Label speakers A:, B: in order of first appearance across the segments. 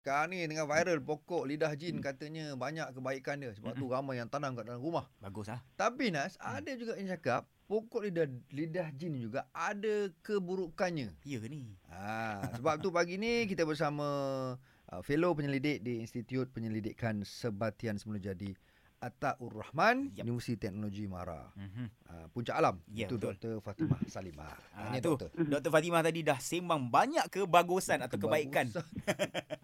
A: Sekarang ni tengah viral pokok lidah jin katanya banyak kebaikan dia. Sebab tu ramai yang tanam kat dalam rumah.
B: Bagus ah.
A: Tapi Nas, ada juga yang cakap pokok lidah lidah jin juga ada keburukannya.
B: Ya ke ni?
A: Ha, sebab tu pagi ni kita bersama uh, fellow penyelidik di Institut Penyelidikan Sebatian Semula Jadi Ataur Rahman,
B: Yap.
A: Universiti Teknologi Mara.
B: Mhm.
A: Uh, Puncak Alam.
B: Ya,
A: Itu
B: betul.
A: Dr. Fatimah Salimah.
B: Ah,
A: Tanya
B: tu.
A: doktor.
B: Dr. Fatimah tadi dah sembang banyak kebagusan atau kebaikan.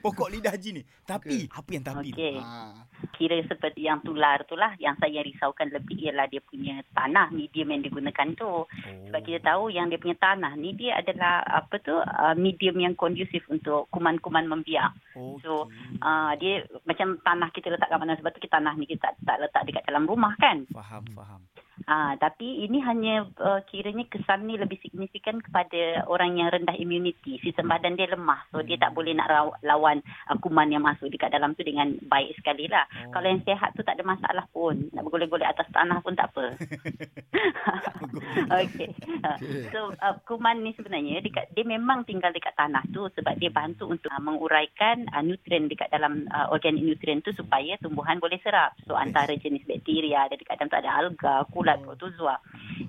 B: pokok lidah jin ni. Tapi
A: Okey.
B: apa yang tapi
C: Okey.
B: tu? Ah.
C: Kira seperti yang tular tu lah. Yang saya risaukan lebih ialah dia punya tanah medium yang digunakan tu. Sebab kita tahu yang dia punya tanah ni dia adalah apa tu uh, medium yang kondusif untuk kuman-kuman membiak.
B: Oh.
C: So, Uh, dia macam tanah kita letak kat mana sebab tu kita tanah ni kita tak, tak letak dekat dalam rumah kan.
B: faham, faham.
C: Ah, tapi ini hanya uh, kiranya kesan ni lebih signifikan kepada orang yang rendah immuniti. Sistem badan dia lemah. So dia tak boleh nak raw- lawan uh, kuman yang masuk dekat dalam tu dengan baik sekali lah.
B: Oh.
C: Kalau yang sihat tu tak ada masalah pun. Nak bergolek-golek atas tanah pun tak apa. Uh,
A: Okey.
C: So uh, kuman ni sebenarnya dekat, dia memang tinggal dekat tanah tu sebab dia bantu untuk uh, menguraikan uh, nutrien dekat dalam uh, organik nutrien tu supaya tumbuhan boleh serap. So antara jenis bakteria ada dekat dalam tu ada alga, kulat, protozoa.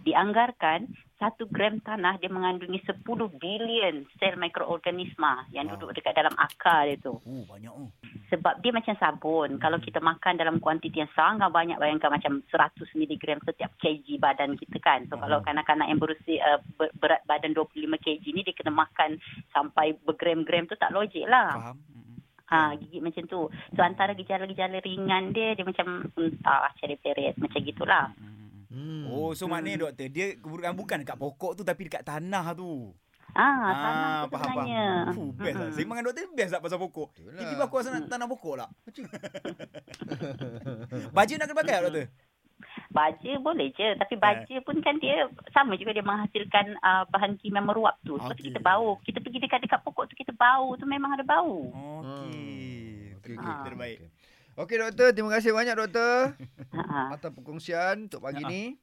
C: Dianggarkan satu gram tanah dia mengandungi 10 bilion sel mikroorganisma yang
B: Wow.
C: duduk dekat dalam akar dia tu.
B: Oh, banyak oh.
C: Sebab dia macam sabun. Kalau kita makan dalam kuantiti yang sangat banyak, bayangkan macam 100 mg setiap kg badan kita kan. So, kalau
B: Hmm.
C: kanak-kanak yang berusia uh, ber- berat badan 25 kg ni, dia kena makan sampai bergram-gram tu tak logik lah.
B: Faham?
C: Ha, gigit macam tu. So, antara gejala-gejala ringan dia, dia macam entah, ceret-ceret, macam gitulah.
B: Mm-mm.
A: Hmm.
B: Oh, so maknanya doktor, dia keburukan bukan dekat pokok tu tapi dekat tanah tu.
C: Ah, tanah tu
B: faham,
C: sebenarnya.
B: faham. Fuh, best lah.
C: Mm-mm.
B: Sembang dengan doktor best tak pasal pokok.
A: Lah.
B: Tiba-tiba aku rasa nak tanam pokok lah.
A: Macam
B: Baja nak kena pakai tak doktor?
C: Baja boleh je.
B: Eh.
C: Tapi baja pun kan dia sama juga dia menghasilkan uh, bahan kimia meruap tu.
B: Okey.
C: Seperti kita bau. Kita pergi dekat-dekat pokok tu kita bau tu memang ada bau.
B: Okey.
A: Okey, okey.
C: Ah.
B: Terbaik.
A: Okey doktor, terima kasih banyak doktor
C: Ha.
A: atas perkongsian untuk pagi
B: Ha.
A: ni.